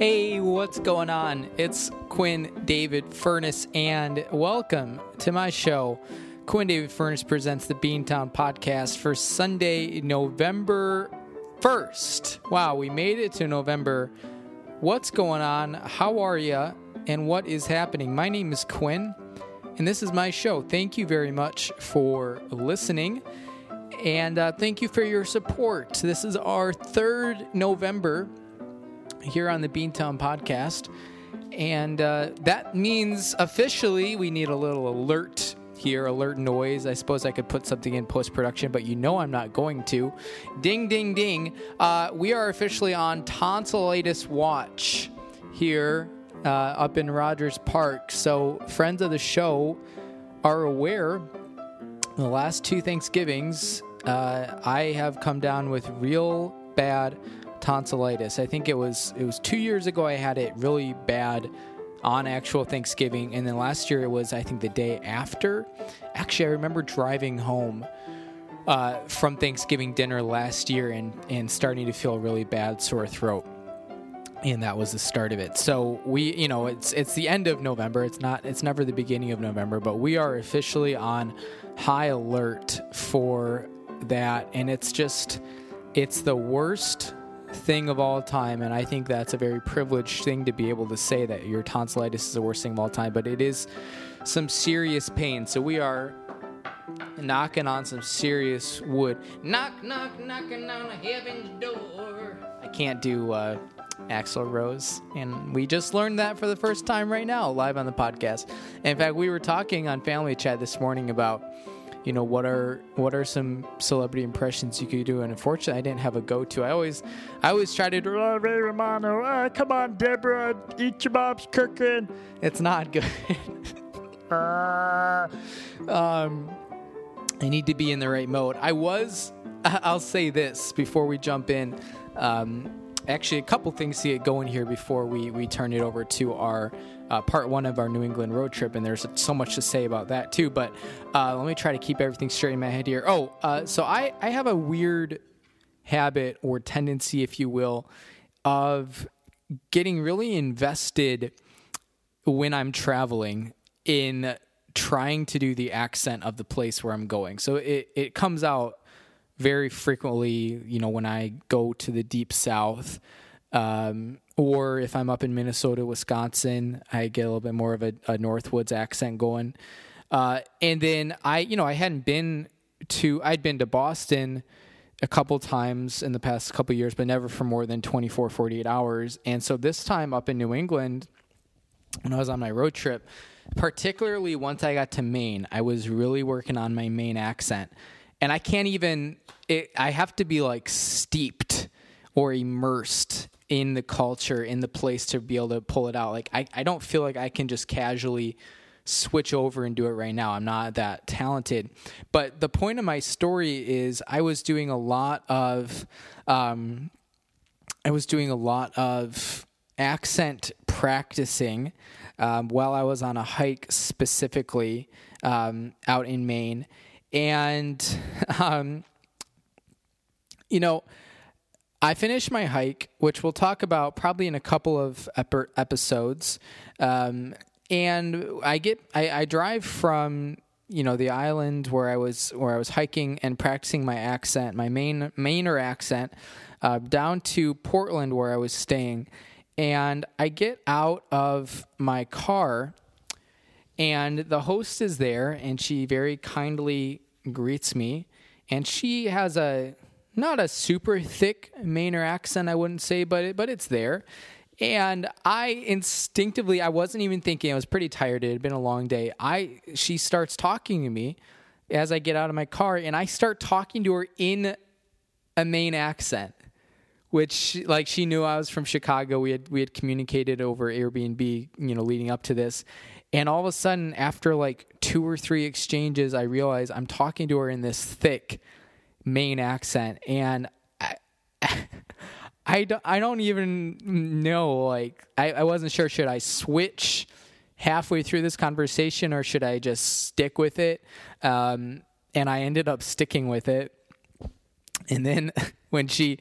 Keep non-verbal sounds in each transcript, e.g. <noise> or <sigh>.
Hey, what's going on? It's Quinn David Furness, and welcome to my show. Quinn David Furness presents the Beantown podcast for Sunday, November 1st. Wow, we made it to November. What's going on? How are you? And what is happening? My name is Quinn, and this is my show. Thank you very much for listening, and uh, thank you for your support. This is our third November here on the Beantown podcast. And uh, that means officially we need a little alert here, alert noise. I suppose I could put something in post production, but you know I'm not going to. Ding, ding, ding. Uh, we are officially on tonsillitis watch here uh, up in Rogers Park. So, friends of the show are aware the last two Thanksgivings, uh, I have come down with real bad tonsillitis. I think it was it was two years ago. I had it really bad on actual Thanksgiving, and then last year it was I think the day after. Actually, I remember driving home uh, from Thanksgiving dinner last year and and starting to feel really bad sore throat. And that was the start of it. So we, you know, it's it's the end of November. It's not. It's never the beginning of November, but we are officially on high alert for that, and it's just, it's the worst thing of all time, and I think that's a very privileged thing to be able to say that your tonsillitis is the worst thing of all time, but it is some serious pain. So we are knocking on some serious wood. Knock, knock, knocking on a heaven's door. I can't do uh, Axl Rose, and we just learned that for the first time right now, live on the podcast. In fact, we were talking on Family Chat this morning about you know what are what are some celebrity impressions you could do? And unfortunately i didn't have a go-to. I always i always try to do oh, ray romano uh, come on deborah eat your mom's cooking. It's not good. Uh, <laughs> um i need to be in the right mode. I was i'll say this before we jump in. Um actually a couple things to get going here before we we turn it over to our uh, part one of our New England road trip, and there's so much to say about that too. But uh, let me try to keep everything straight in my head here. Oh, uh, so I I have a weird habit or tendency, if you will, of getting really invested when I'm traveling in trying to do the accent of the place where I'm going. So it, it comes out very frequently, you know, when I go to the deep south. Um, or if I'm up in Minnesota, Wisconsin, I get a little bit more of a, a Northwoods accent going. Uh, and then I, you know, I hadn't been to, I'd been to Boston a couple times in the past couple years, but never for more than 24, 48 hours. And so this time up in New England, when I was on my road trip, particularly once I got to Maine, I was really working on my Maine accent. And I can't even, it, I have to be like steeped or immersed in the culture, in the place to be able to pull it out. Like I, I don't feel like I can just casually switch over and do it right now. I'm not that talented. But the point of my story is I was doing a lot of um, I was doing a lot of accent practicing um, while I was on a hike specifically um, out in Maine. And <laughs> um, you know, I finished my hike, which we'll talk about probably in a couple of ep- episodes. Um, and I get I, I, drive from you know the island where I was where I was hiking and practicing my accent, my main Mainer accent, uh, down to Portland where I was staying. And I get out of my car, and the host is there, and she very kindly greets me, and she has a not a super thick Mainer accent, I wouldn't say, but it, but it's there. And I instinctively, I wasn't even thinking. I was pretty tired. It had been a long day. I she starts talking to me as I get out of my car, and I start talking to her in a Maine accent, which like she knew I was from Chicago. We had we had communicated over Airbnb, you know, leading up to this. And all of a sudden, after like two or three exchanges, I realize I'm talking to her in this thick Maine accent, and I, <laughs> I don't, I don't even know. Like, I, I wasn't sure. Should I switch halfway through this conversation, or should I just stick with it? Um, and I ended up sticking with it. And then <laughs> when she,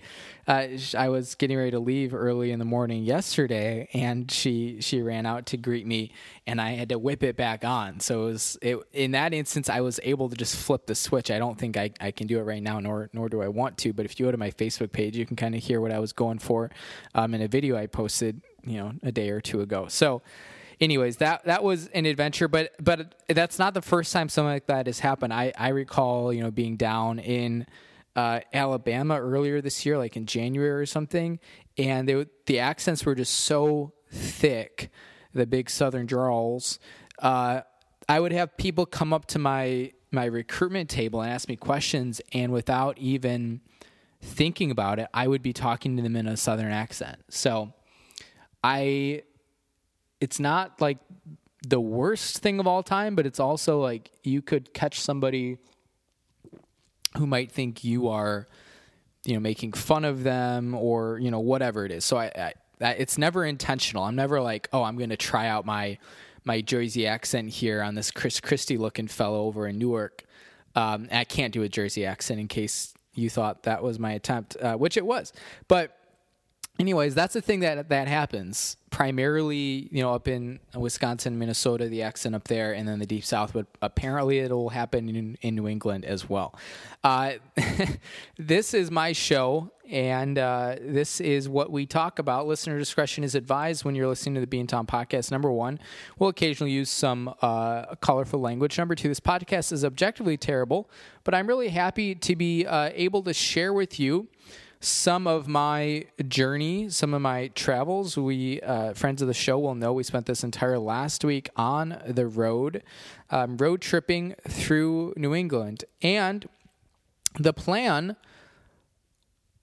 uh, I was getting ready to leave early in the morning yesterday, and she she ran out to greet me, and I had to whip it back on. So it was it, in that instance, I was able to just flip the switch. I don't think I, I can do it right now, nor nor do I want to. But if you go to my Facebook page, you can kind of hear what I was going for um, in a video I posted, you know, a day or two ago. So anyways, that that was an adventure, but but that's not the first time something like that has happened. I I recall you know being down in uh, Alabama earlier this year, like in January or something, and they, the accents were just so thick, the big Southern drawls. Uh, I would have people come up to my my recruitment table and ask me questions, and without even thinking about it, I would be talking to them in a Southern accent. So I it's not like the worst thing of all time, but it's also like you could catch somebody who might think you are, you know, making fun of them or you know whatever it is. So I, I it's never intentional. I'm never like, oh, I'm going to try out my my Jersey accent here on this Chris Christie looking fellow over in Newark. Um, I can't do a Jersey accent in case you thought that was my attempt, uh, which it was. But anyways, that's the thing that that happens primarily, you know, up in Wisconsin, Minnesota, the accent up there, and then the deep south. But apparently, it'll happen in, in New England as well. Uh, <laughs> this is my show, and uh, this is what we talk about. Listener discretion is advised when you're listening to the Beantown podcast. Number one, we'll occasionally use some uh, colorful language. Number two, this podcast is objectively terrible, but I'm really happy to be uh, able to share with you some of my journey, some of my travels. We uh, friends of the show will know we spent this entire last week on the road, um, road tripping through New England, and the plan.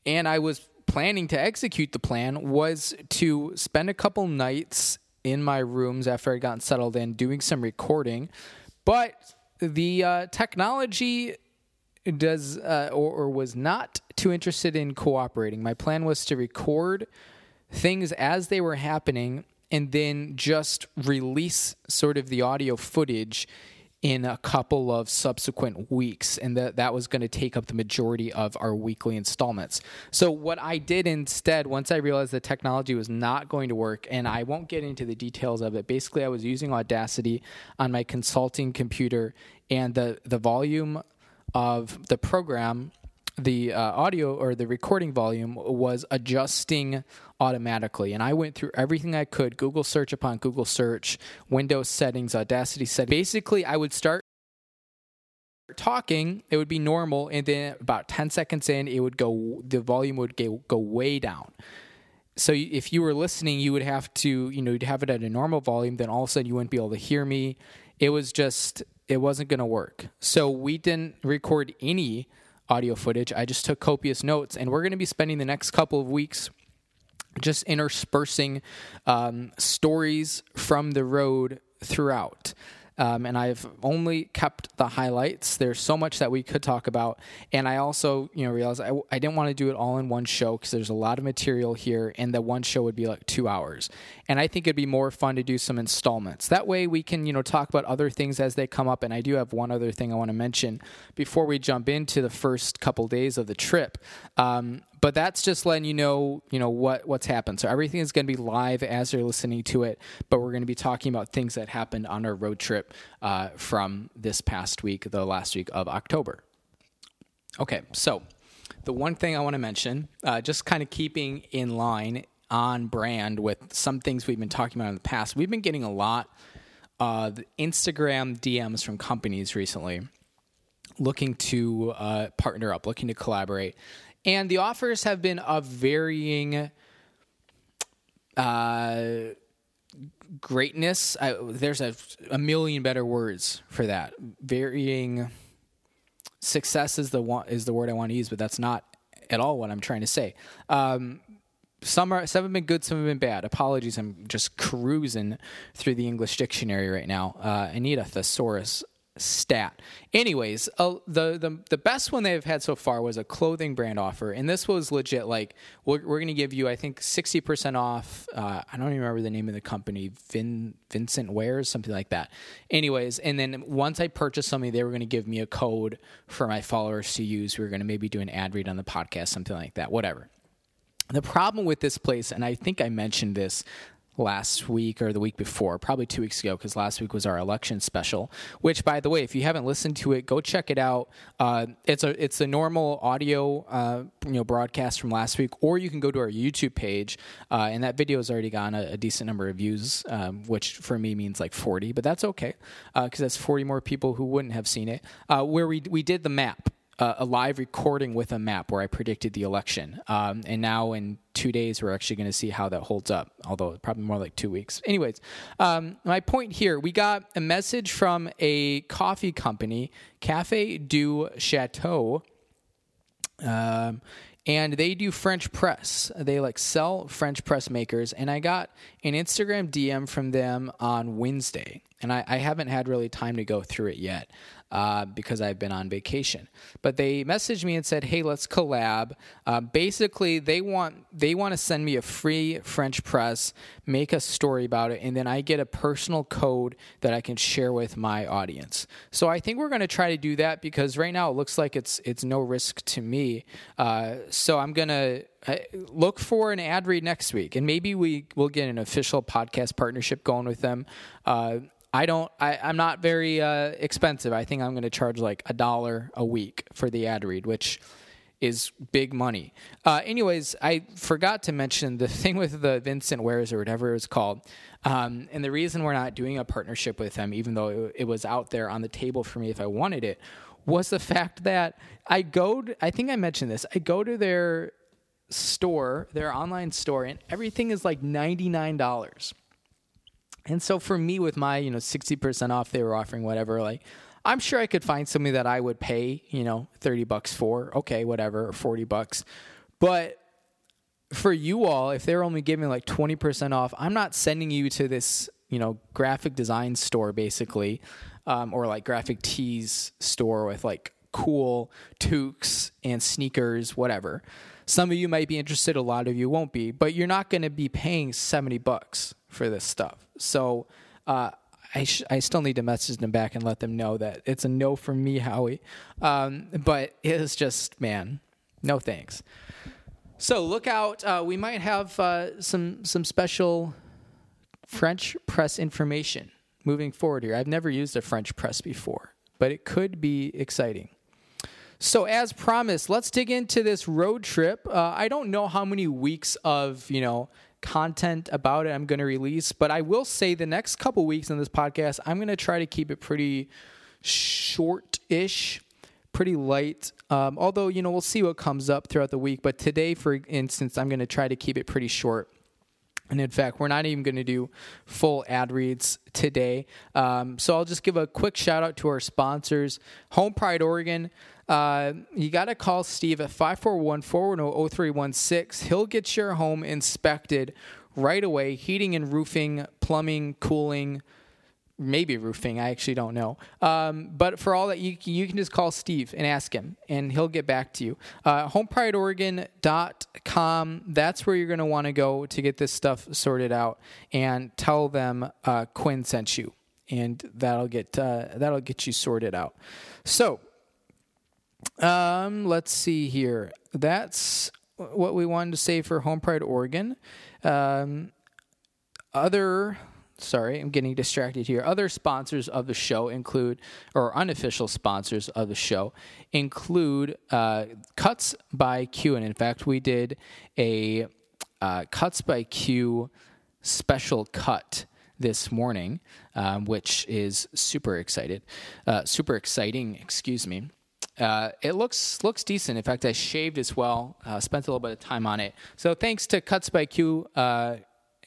And I was planning to execute the plan was to spend a couple nights in my rooms after I got settled in, doing some recording, but the uh, technology does uh, or, or was not too interested in cooperating. My plan was to record things as they were happening and then just release sort of the audio footage in a couple of subsequent weeks and that that was going to take up the majority of our weekly installments. So what I did instead once I realized the technology was not going to work and I won't get into the details of it. Basically I was using Audacity on my consulting computer and the the volume of the program, the uh, audio or the recording volume was adjusting automatically. And I went through everything I could Google search upon Google search, Windows settings, Audacity settings. Basically, I would start talking, it would be normal. And then about 10 seconds in, it would go, the volume would go, go way down. So if you were listening, you would have to, you know, you'd have it at a normal volume. Then all of a sudden, you wouldn't be able to hear me. It was just it wasn't going to work. So we didn't record any audio footage. I just took copious notes, and we're going to be spending the next couple of weeks just interspersing um, stories from the road throughout. Um, and I've only kept the highlights. There's so much that we could talk about, and I also, you know, realized I, I didn't want to do it all in one show because there's a lot of material here, and the one show would be like two hours. And I think it'd be more fun to do some installments. That way, we can, you know, talk about other things as they come up. And I do have one other thing I want to mention before we jump into the first couple days of the trip. Um, but that's just letting you know, you know what what's happened. So everything is going to be live as you're listening to it, but we're going to be talking about things that happened on our road trip uh, from this past week, the last week of October. Okay, so the one thing I want to mention, uh, just kind of keeping in line on brand with some things we've been talking about in the past. We've been getting a lot of Instagram DMs from companies recently looking to uh, partner up, looking to collaborate. And the offers have been of varying uh, greatness. I, there's a, a million better words for that. Varying success is the one, is the word I want to use, but that's not at all what I'm trying to say. Um, some are some have been good, some have been bad. Apologies, I'm just cruising through the English dictionary right now. Uh, I need a thesaurus stat. Anyways, uh, the, the the best one they've had so far was a clothing brand offer, and this was legit. Like we're, we're going to give you, I think, sixty percent off. Uh, I don't even remember the name of the company, Vin Vincent Wares, something like that. Anyways, and then once I purchased something, they were going to give me a code for my followers to use. We were going to maybe do an ad read on the podcast, something like that. Whatever. The problem with this place, and I think I mentioned this last week or the week before, probably two weeks ago, because last week was our election special. Which, by the way, if you haven't listened to it, go check it out. Uh, it's a it's a normal audio uh, you know broadcast from last week, or you can go to our YouTube page, uh, and that video has already gotten a, a decent number of views, um, which for me means like forty, but that's okay because uh, that's forty more people who wouldn't have seen it. Uh, where we we did the map uh, a live recording with a map where I predicted the election. Um, and now in two days, we're actually going to see how that holds up, although probably more like two weeks. Anyways, um, my point here we got a message from a coffee company, Cafe du Chateau. Um, and they do French press. They like sell French press makers. And I got an Instagram DM from them on Wednesday, and I, I haven't had really time to go through it yet uh, because I've been on vacation. But they messaged me and said, "Hey, let's collab." Uh, basically, they want they want to send me a free French press, make a story about it, and then I get a personal code that I can share with my audience. So I think we're going to try to do that because right now it looks like it's it's no risk to me. Uh, so I'm gonna look for an ad read next week, and maybe we will get an official podcast partnership going with them. Uh, I don't. I, am not very uh, expensive. I think I'm going to charge like a dollar a week for the ad read, which is big money. Uh, anyways, I forgot to mention the <laughs> thing with the Vincent Wares or whatever it was called. Um, and the reason we're not doing a partnership with them, even though it, it, was out there on the table for me if I wanted it, was the fact that I go. To, I think I mentioned this. I go to their store, their online store, and everything is like ninety nine dollars. And so for me, with my, you know, 60% off they were offering, whatever, like, I'm sure I could find something that I would pay, you know, 30 bucks for, okay, whatever, or 40 bucks. But for you all, if they're only giving like 20% off, I'm not sending you to this, you know, graphic design store basically, um, or like graphic tees store with like cool toques and sneakers, whatever. Some of you might be interested, a lot of you won't be, but you're not going to be paying 70 bucks for this stuff. So uh, I, sh- I still need to message them back and let them know that it's a no from me, Howie. Um, but <laughs> it is just, man, no thanks. So look out. Uh, we might have uh, some some special French press information moving forward here. I've never used a French press before, but it could be exciting. So, as promised, let's dig into this road trip. Uh, I don't know how many weeks of you know content about it I'm going to release, but I will say the next couple weeks in this podcast, I'm going to try to keep it pretty short-ish, pretty light. Um, although you know we'll see what comes up throughout the week. But today, for instance, I'm going to try to keep it pretty short. And in fact, we're not even going to do full ad reads today. Um, so I'll just give a quick shout out to our sponsors Home Pride Oregon. Uh, you got to call Steve at 541 410 0316. He'll get your home inspected right away heating and roofing, plumbing, cooling, maybe roofing. I actually don't know. Um, but for all that, you, you can just call Steve and ask him, and he'll get back to you. Uh, HomePrideOregon.com. That's where you're going to want to go to get this stuff sorted out, and tell them uh, Quinn sent you, and that'll get uh, that'll get you sorted out. So um, let's see here. That's what we wanted to say for Home Pride Oregon. Um, other sorry, I'm getting distracted here. Other sponsors of the show include, or unofficial sponsors of the show include uh, Cuts by Q. And in fact, we did a uh, Cuts by Q special cut this morning, um, which is super excited, uh, super exciting. Excuse me. Uh, it looks looks decent. In fact, I shaved as well. Uh, spent a little bit of time on it. So thanks to Cuts by Q uh,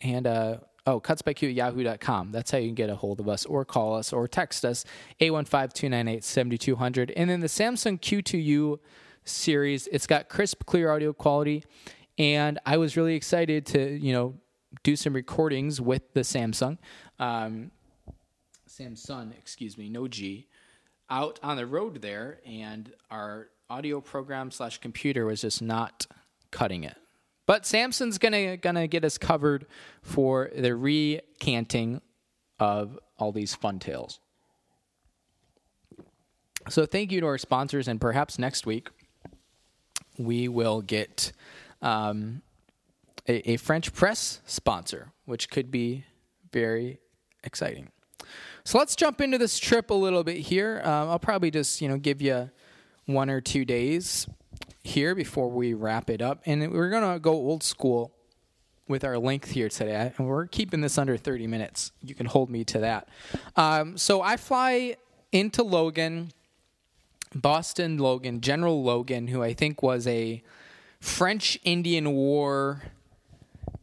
and uh, oh cutsbyq at yahoo.com. That's how you can get a hold of us or call us or text us 815-298-7200. And then the Samsung Q2U series, it's got crisp, clear audio quality. And I was really excited to you know do some recordings with the Samsung. Um, Samsung, excuse me, no G. out on the road there, and our audio program slash computer was just not cutting it. But Samson's gonna gonna get us covered for the recanting of all these fun tales. So thank you to our sponsors, and perhaps next week we will get um, a, a French press sponsor, which could be very exciting. So let's jump into this trip a little bit here. Um, I'll probably just you know give you one or two days here before we wrap it up, and we're gonna go old school with our length here today, and we're keeping this under 30 minutes. You can hold me to that. Um, so I fly into Logan, Boston Logan, General Logan, who I think was a French Indian War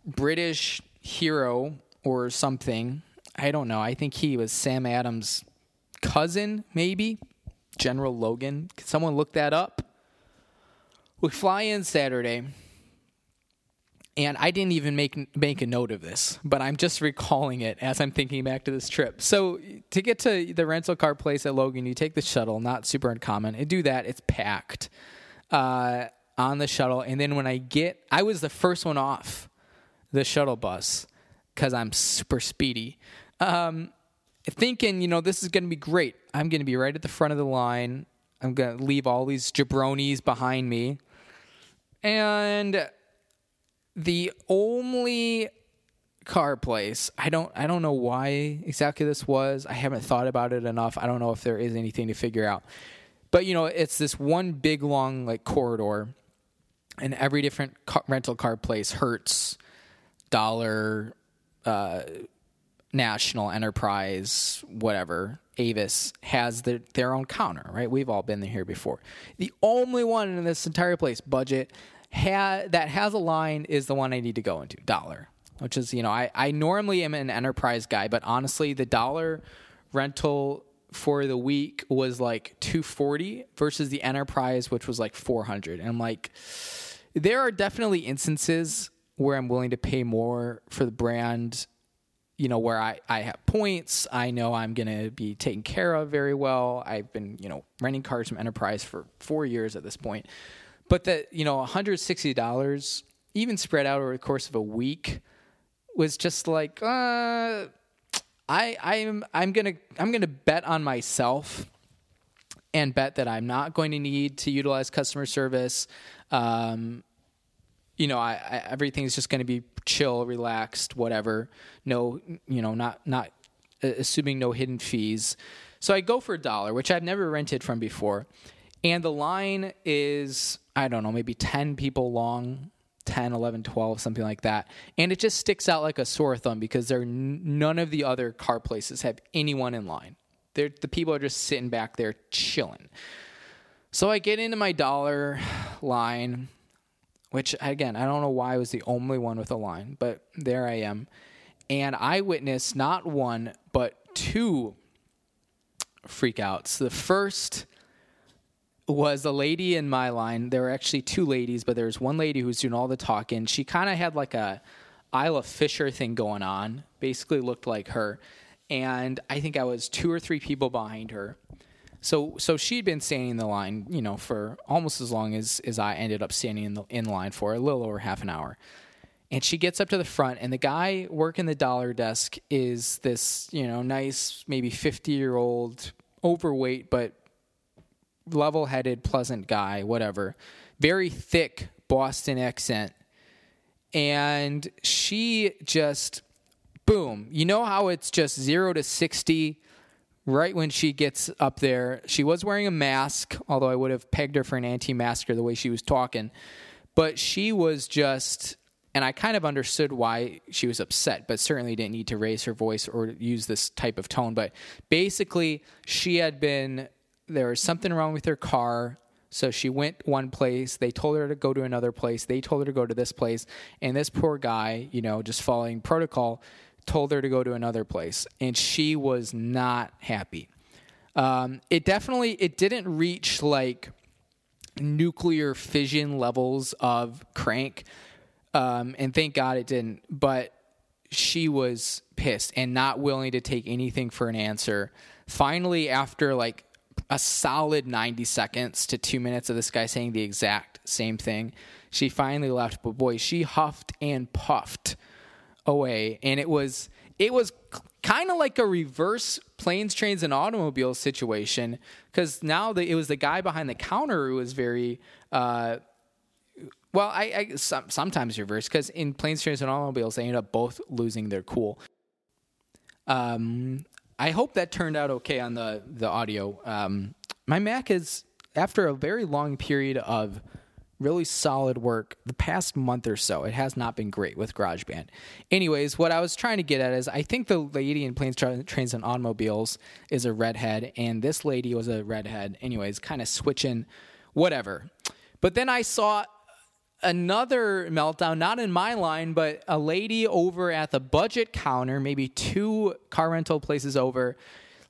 British hero or something. I don't know. I think he was Sam Adams' cousin, maybe. General Logan. Can someone look that up? We fly in Saturday and I didn't even make make a note of this, but I'm just recalling it as I'm thinking back to this trip. So to get to the rental car place at Logan, you take the shuttle, not super uncommon. And do that, it's packed uh, on the shuttle. And then when I get, I was the first one off the shuttle bus because I'm super speedy. Um, thinking, you know, this is going to be great. I'm going to be right at the front of the line. I'm going to leave all these jabronis behind me. And the only car place i don't i don't know why exactly this was i haven't thought about it enough i don't know if there is anything to figure out but you know it's this one big long like corridor and every different car, rental car place hertz dollar uh, national enterprise whatever avis has the, their own counter right we've all been here before the only one in this entire place budget ha- that has a line is the one I need to go into. Dollar, which is you know I I normally am an enterprise guy, but honestly the dollar rental for the week was like 240 versus the enterprise which was like 400 and i'm like there are definitely instances where i'm willing to pay more for the brand you know where i, I have points. I know i'm going to be taken care of very well. I've been you know renting cars from enterprise for four years at this point. But that you know, one hundred sixty dollars, even spread out over the course of a week, was just like, uh, I I'm I'm gonna I'm gonna bet on myself and bet that I'm not going to need to utilize customer service. Um, you know, I, I everything's just going to be chill, relaxed, whatever. No, you know, not not uh, assuming no hidden fees. So I go for a dollar, which I've never rented from before, and the line is I don't know, maybe 10 people long, 10, 11, 12, something like that. And it just sticks out like a sore thumb because there n- none of the other car places have anyone in line. They're, the people are just sitting back there chilling. So I get into my dollar line, which again, I don't know why I was the only one with a line, but there I am. And I witnessed not one, but two freakouts. The first was a lady in my line. There were actually two ladies, but there was one lady who was doing all the talking. She kind of had like a Isla Fisher thing going on. Basically, looked like her, and I think I was two or three people behind her. So, so she'd been standing in the line, you know, for almost as long as as I ended up standing in the in line for a little over half an hour. And she gets up to the front, and the guy working the dollar desk is this, you know, nice, maybe fifty year old, overweight but level headed, pleasant guy, whatever. Very thick Boston accent. And she just, boom. You know how it's just zero to 60 right when she gets up there? She was wearing a mask, although I would have pegged her for an anti masker the way she was talking. But she was just, and I kind of understood why she was upset, but certainly didn't need to raise her voice or use this type of tone. But basically, she had been there was something wrong with her car. So she went one place. They told her to go to another place. They told her to go to this place. And this poor guy, you know, just following protocol, told her to go to another place. And she was not happy. Um, it definitely it didn't reach like nuclear fission levels of crank. Um, and thank God it didn't. But she was pissed and not willing to take anything for an answer. Finally, after like a solid 90 seconds to two minutes of this guy saying the exact same thing. She finally left, but boy, she huffed and puffed away, and it was it was kind of like a reverse planes, trains, and automobiles situation because now the, it was the guy behind the counter who was very. Uh, well, I, I some, sometimes reverse because in planes, trains, and automobiles they end up both losing their cool. Um, I hope that turned out okay on the the audio. Um, my Mac is after a very long period of really solid work the past month or so. It has not been great with GarageBand. Anyways, what I was trying to get at is I think the lady in Planes, Trains, and Automobiles is a redhead, and this lady was a redhead. Anyways, kind of switching, whatever. But then I saw another meltdown, not in my line, but a lady over at the budget counter, maybe two car rental places over,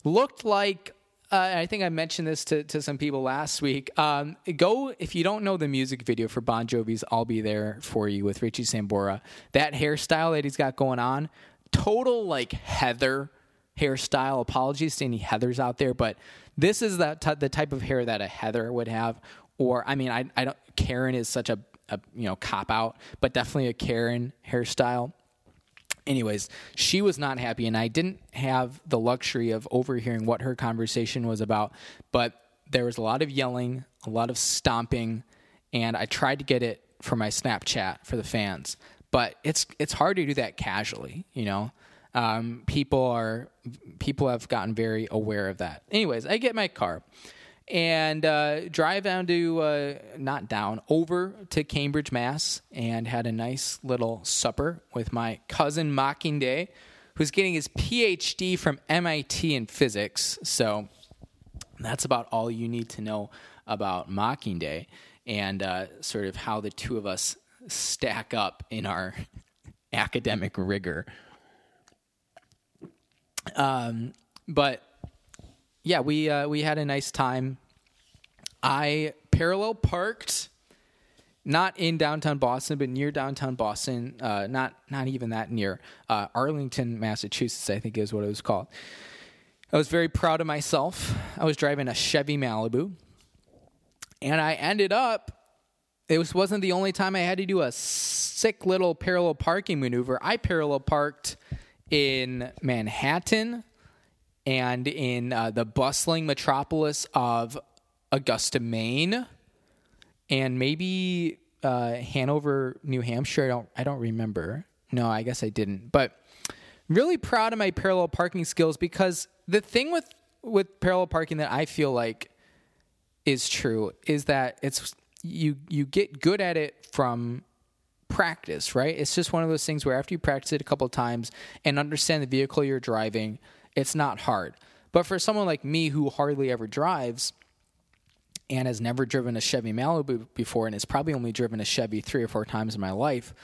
looked like. Uh, I think I mentioned this to, to some people last week. Um, go if you don't know the music video for Bon Jovi's "I'll Be There for You" with Richie Sambora. That hairstyle that he's got going on, total like Heather hairstyle. Apologies to any Heathers out there, but this is the t- the type of hair that a Heather would have. Or I mean, I, I don't. Karen is such a a you know cop out, but definitely a Karen hairstyle. Anyways, she was not happy, and I didn't have the luxury of overhearing what her conversation was about. But there was a lot of yelling, a lot of stomping, and I tried to get it for my Snapchat for the fans. But it's it's hard to do that casually, you know. Um, people are people have gotten very aware of that. Anyways, I get my car and uh, drive down to uh, not down over to Cambridge, Mass, and had a nice little supper with my cousin Mockinday, who's getting his PhD from MIT in physics. So that's about all you need to know about Mockinday and uh, sort of how the two of us stack up in our <laughs> academic rigor. Um, but yeah, we uh, we had a nice time. I parallel parked, not in downtown Boston, but near downtown Boston. Uh, not not even that near uh, Arlington, Massachusetts. I think is what it was called. I was very proud of myself. I was driving a Chevy Malibu, and I ended up. It was wasn't the only time I had to do a sick little parallel parking maneuver. I parallel parked in Manhattan, and in uh, the bustling metropolis of Augusta, Maine, and maybe uh, Hanover, New Hampshire. I don't I don't remember. No, I guess I didn't. But really proud of my parallel parking skills because the thing with with parallel parking that I feel like is true is that it's you you get good at it from practice, right? It's just one of those things where after you practice it a couple times and understand the vehicle you're driving, it's not hard. But for someone like me who hardly ever drives and has never driven a Chevy Malibu before and has probably only driven a Chevy three or four times in my life,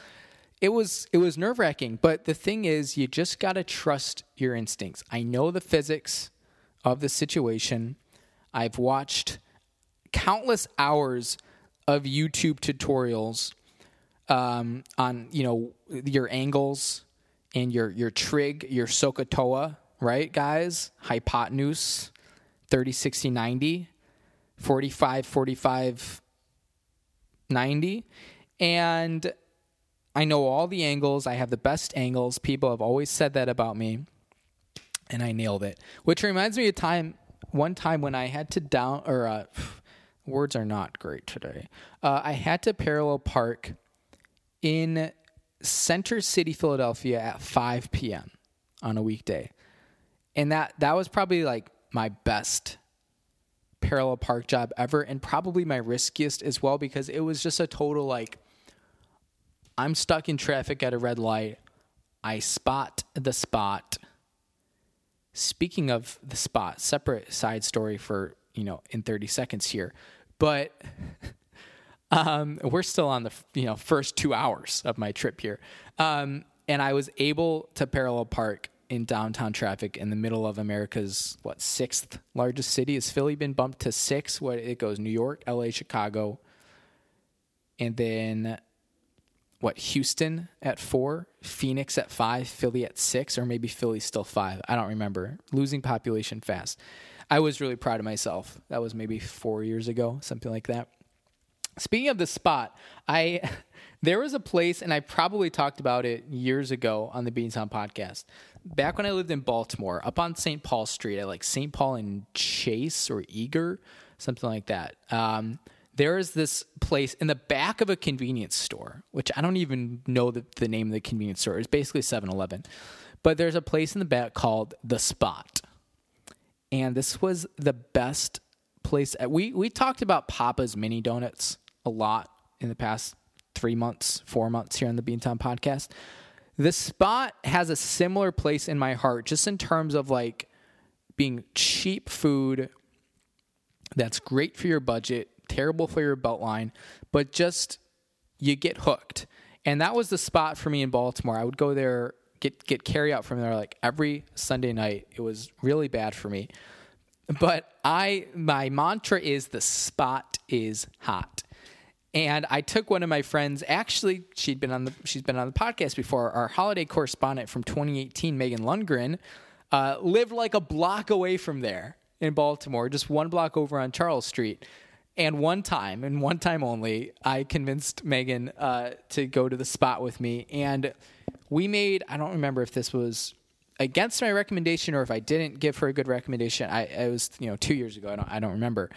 it was it was nerve wracking. But the thing is, you just gotta trust your instincts. I know the physics of the situation. I've watched countless hours of YouTube tutorials um, on you know your angles and your your trig, your SOHCAHTOA, right, guys? Hypotenuse, 30, 60, 90, 45, 45, 90. And I know all the angles. I have the best angles. People have always said that about me. And I nailed it. Which reminds me of time, one time when I had to down, or uh, <sighs> words are not great today. Uh, I had to parallel park in Center City, Philadelphia at 5 p.m. on a weekday and that that was probably like my best parallel park job ever and probably my riskiest as well because it was just a total like I'm stuck in traffic at a red light. I spot the spot. Speaking of the spot, separate side story for, you know, in 30 seconds here. But <laughs> um, we're still on the, you know, first 2 hours of my trip here. Um, and I was able to parallel park in downtown traffic in the middle of America's what sixth largest city. Has Philly been bumped to six? What it goes New York, L.A., Chicago, and then what Houston at four, Phoenix at five, Philly at six, or maybe Philly's still five. I don't remember. Losing population fast. I was really proud of myself. That was maybe four years ago, something like that. Speaking of the spot, I <laughs> there was a place, and I probably talked about it years ago on the Beantown podcast. Back when I lived in Baltimore, up on St. Paul Street, at like St. Paul and Chase or Eager, something like that. Um, there is this place in the back of a convenience store, which I don't even know the, the name of the convenience store. It's basically 7 Eleven. But there's a place in the back called The Spot. And this was the best place. We, we talked about Papa's Mini Donuts a lot in the past three months, four months here on the Beantown podcast. The spot has a similar place in my heart, just in terms of like being cheap food that's great for your budget, terrible for your belt line, but just you get hooked. And that was the spot for me in Baltimore. I would go there, get get carry out from there like every Sunday night. It was really bad for me. But I my mantra is the spot is hot. And I took one of my friends. Actually, she'd been on the she's been on the podcast before. Our holiday correspondent from 2018, Megan Lundgren, uh, lived like a block away from there in Baltimore, just one block over on Charles Street. And one time, and one time only, I convinced Megan uh, to go to the spot with me. And we made, I don't remember if this was against my recommendation or if I didn't give her a good recommendation. I it was, you know, two years ago. I don't, I don't remember.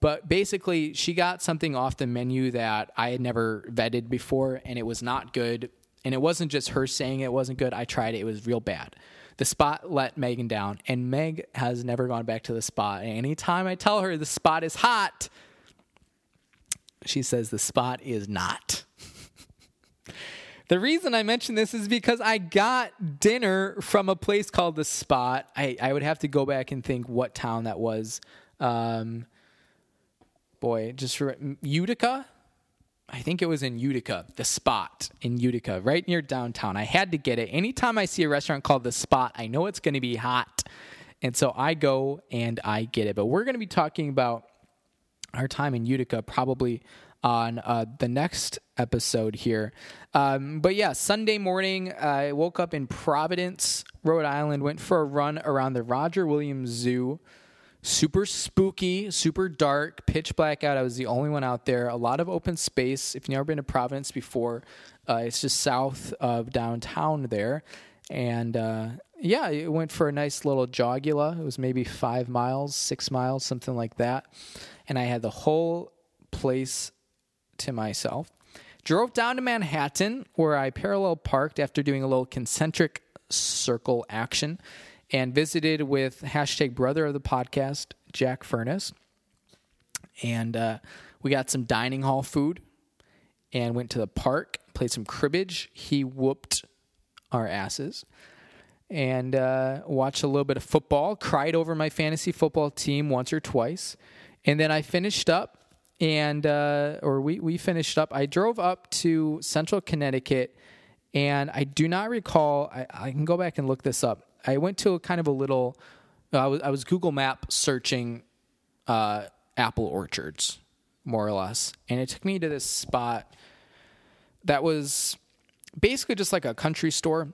But basically, she got something off the menu that I had never vetted before, and it was not good. And it wasn't just her saying it wasn't good. I tried it, it was real bad. The spot let Megan down, and Meg has never gone back to the spot. And anytime I tell her the spot is hot, she says the spot is not. <laughs> the reason I mention this is because I got dinner from a place called the Spot. I, I would have to go back and think what town that was. Um, boy, just Utica. I think it was in Utica, the Spot in Utica, right near downtown. I had to get it. Anytime I see a restaurant called the Spot, I know it's going to be hot. And so I go and I get it. But we're going to be talking about our time in Utica probably on uh, the next episode here. Um, but yeah, Sunday morning, I woke up in Providence, Rhode Island, went for a run around the Roger Williams Zoo. Super spooky, super dark, pitch black out. I was the only one out there. A lot of open space. If you've never been to Providence before, uh, it's just south of downtown there. And uh, yeah, it went for a nice little jogula. It was maybe five miles, six miles, something like that and I had the whole place to myself. Drove down to Manhattan, where I parallel parked after doing a little concentric circle action, and visited with hashtag brother of the podcast, Jack Furness. And uh, we got some dining hall food and went to the park, played some cribbage. He whooped our asses and uh, watched a little bit of football, cried over my fantasy football team once or twice. And then I finished up, and uh, or we we finished up. I drove up to Central Connecticut, and I do not recall. I, I can go back and look this up. I went to a kind of a little. Uh, I was I was Google Map searching uh, apple orchards, more or less, and it took me to this spot that was basically just like a country store.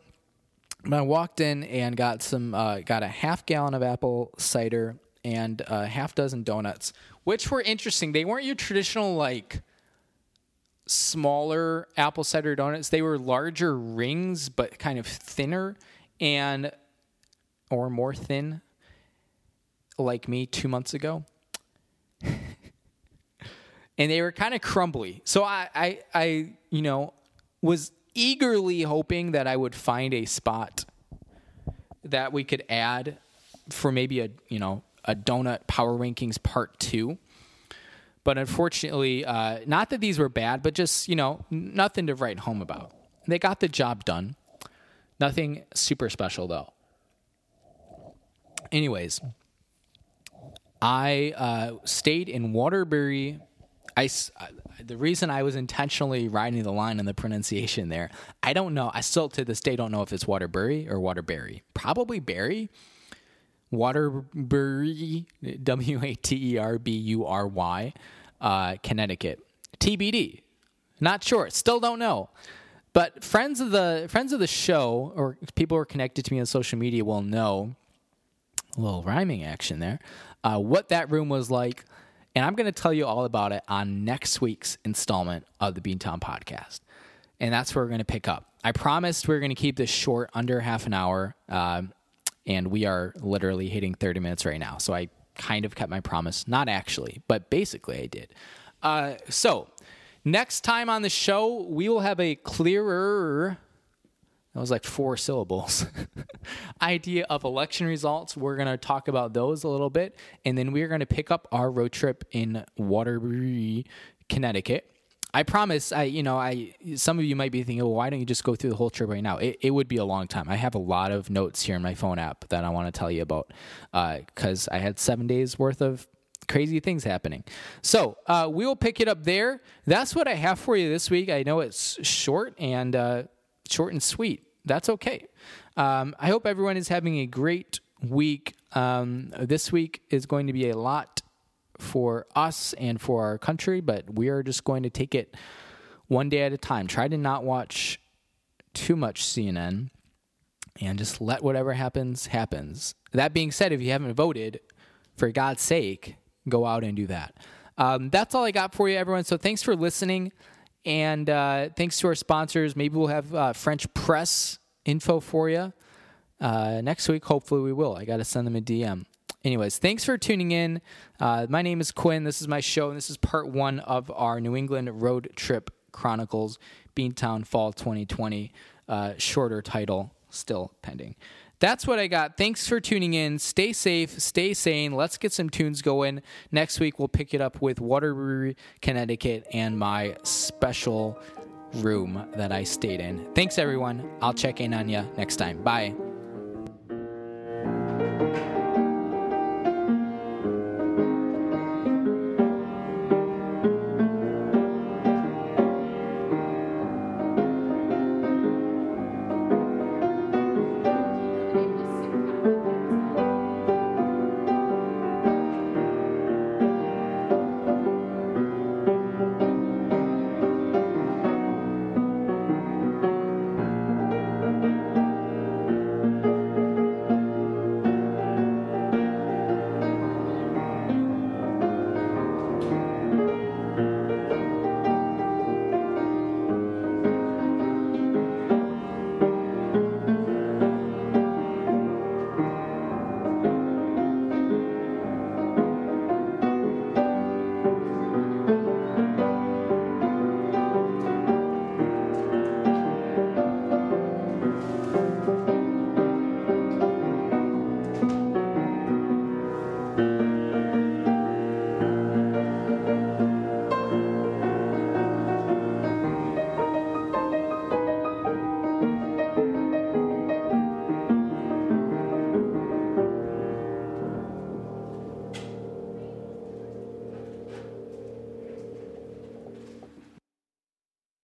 I walked in and got some, uh, got a half gallon of apple cider and a half dozen donuts, which were interesting. They weren't your traditional like smaller apple cider donuts. They were larger rings, but kind of thinner and or more thin, like me two months ago. <laughs> and they were kind of crumbly. So I, I, I, you know, was eagerly hoping that I would find a spot that we could add for maybe a, you know, a donut power rankings part two. But unfortunately, uh, not that these were bad, but just, you know, nothing to write home about. They got the job done. Nothing super special, though. Anyways, I uh, stayed in Waterbury. I, uh, the reason I was intentionally riding the line on the pronunciation there, I don't know. I still to this day don't know if it's Waterbury or Waterbury. Probably Berry Waterbury, W A T E R B U R Y, uh, Connecticut. TBD. Not sure. Still don't know. But friends of the friends of the show or people who are connected to me on social media will know a little rhyming action there. Uh, what that room was like, and I'm going to tell you all about it on next week's installment of the Beantown podcast. And that's where we're going to pick up. I promised we are going to keep this short, under half an hour, um, and we are literally hitting 30 minutes right now. So I kind of kept my promise. Not actually, but basically I did. Uh, so next time on the show, we will have a clearer that was like four syllables. <laughs> idea of election results. We're going to talk about those a little bit. And then we're going to pick up our road trip in Waterbury, Connecticut. I promise. I, you know, I. Some of you might be thinking, well, why don't you just go through the whole trip right now? It, it would be a long time. I have a lot of notes here in my phone app that I want to tell you about because uh, I had seven days worth of crazy things happening. So uh, we will pick it up there. That's what I have for you this week. I know it's short and uh, short and sweet. That's okay. Um, I hope everyone is having a great week. Um, this week is going to be a lot for us and for our country, but we are just going to take it one day at a time. Try to not watch too much CNN and just let whatever happens happens. That being said, if you haven't voted, for God's sake, go out and do that. Um, that's all I got for you, everyone. So thanks for listening. And uh, thanks to our sponsors. Maybe we'll have uh, French press info for you uh, next week. Hopefully, we will. I got to send them a DM. Anyways, thanks for tuning in. Uh, my name is Quinn. This is my show, and this is part one of our New England Road Trip Chronicles, Beantown Fall 2020. Uh, shorter title, still pending that's what I got. Thanks for tuning in. Stay safe, stay sane. Let's get some tunes going. Next week, we'll pick it up with Waterbury, Connecticut, and my special room that I stayed in. Thanks, everyone. I'll check in on you next time. Bye.